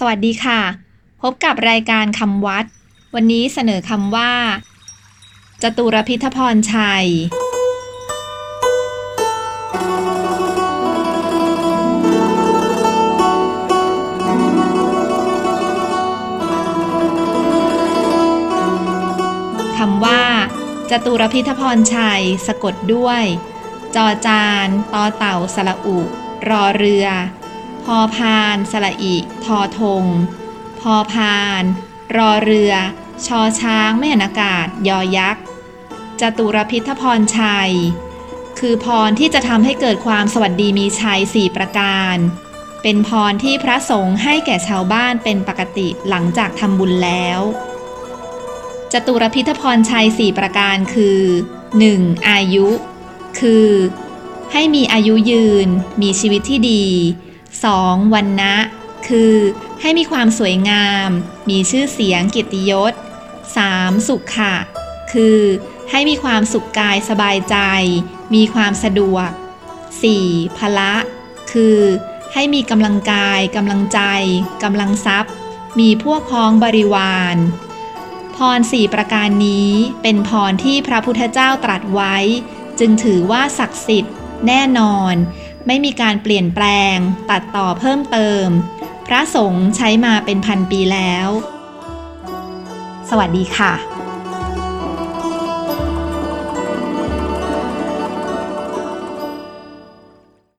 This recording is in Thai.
สวัสดีค่ะ พบกับรายการคำวัด วันนี้เสนอคำว่า จตุรพิทพรชัย คำว่า จตุรพิทพรชัย สะกดด้วย จอจาน ตอเต่าสระอุ รอเรือ พอพานสระอิทอทง พอพาน รอเรือ ชอช้างไม่หันอากาศ ยอยักษ์จตุรพิทพรชัย คือพรที่จะทำให้เกิดความสวัสดีมีชัยสี่ประการ เป็นพรที่พระสงฆ์ให้แก่ชาวบ้านเป็นปกติหลังจากทำบุญแล้ว จตุรพิทพรชัย4ประการคือ 1. อายุ คือ ให้มีอายุยืน มีชีวิตที่ดี 2. วันนะคือให้มีความสวยงาม มีชื่อเสียงเกียรติยศ 3. สุขค่ะ คือให้มีความสุขกายสบายใจ มีความสะดวก 4. พละ คือให้มีกำลังกายกำลังใจกำลังทรัพย์ มีพวกพ้องบริวาร พรสี่ประการนี้เป็นพรที่พระพุทธเจ้าตรัสไว้ จึงถือว่าศักดิ์สิทธิ์ แน่นอน ไม่มีการเปลี่ยนแปลง ตัดต่อเพิ่มเติม พระสงฆ์ใช้มาเป็นพันปีแล้ว สวัสดีค่ะ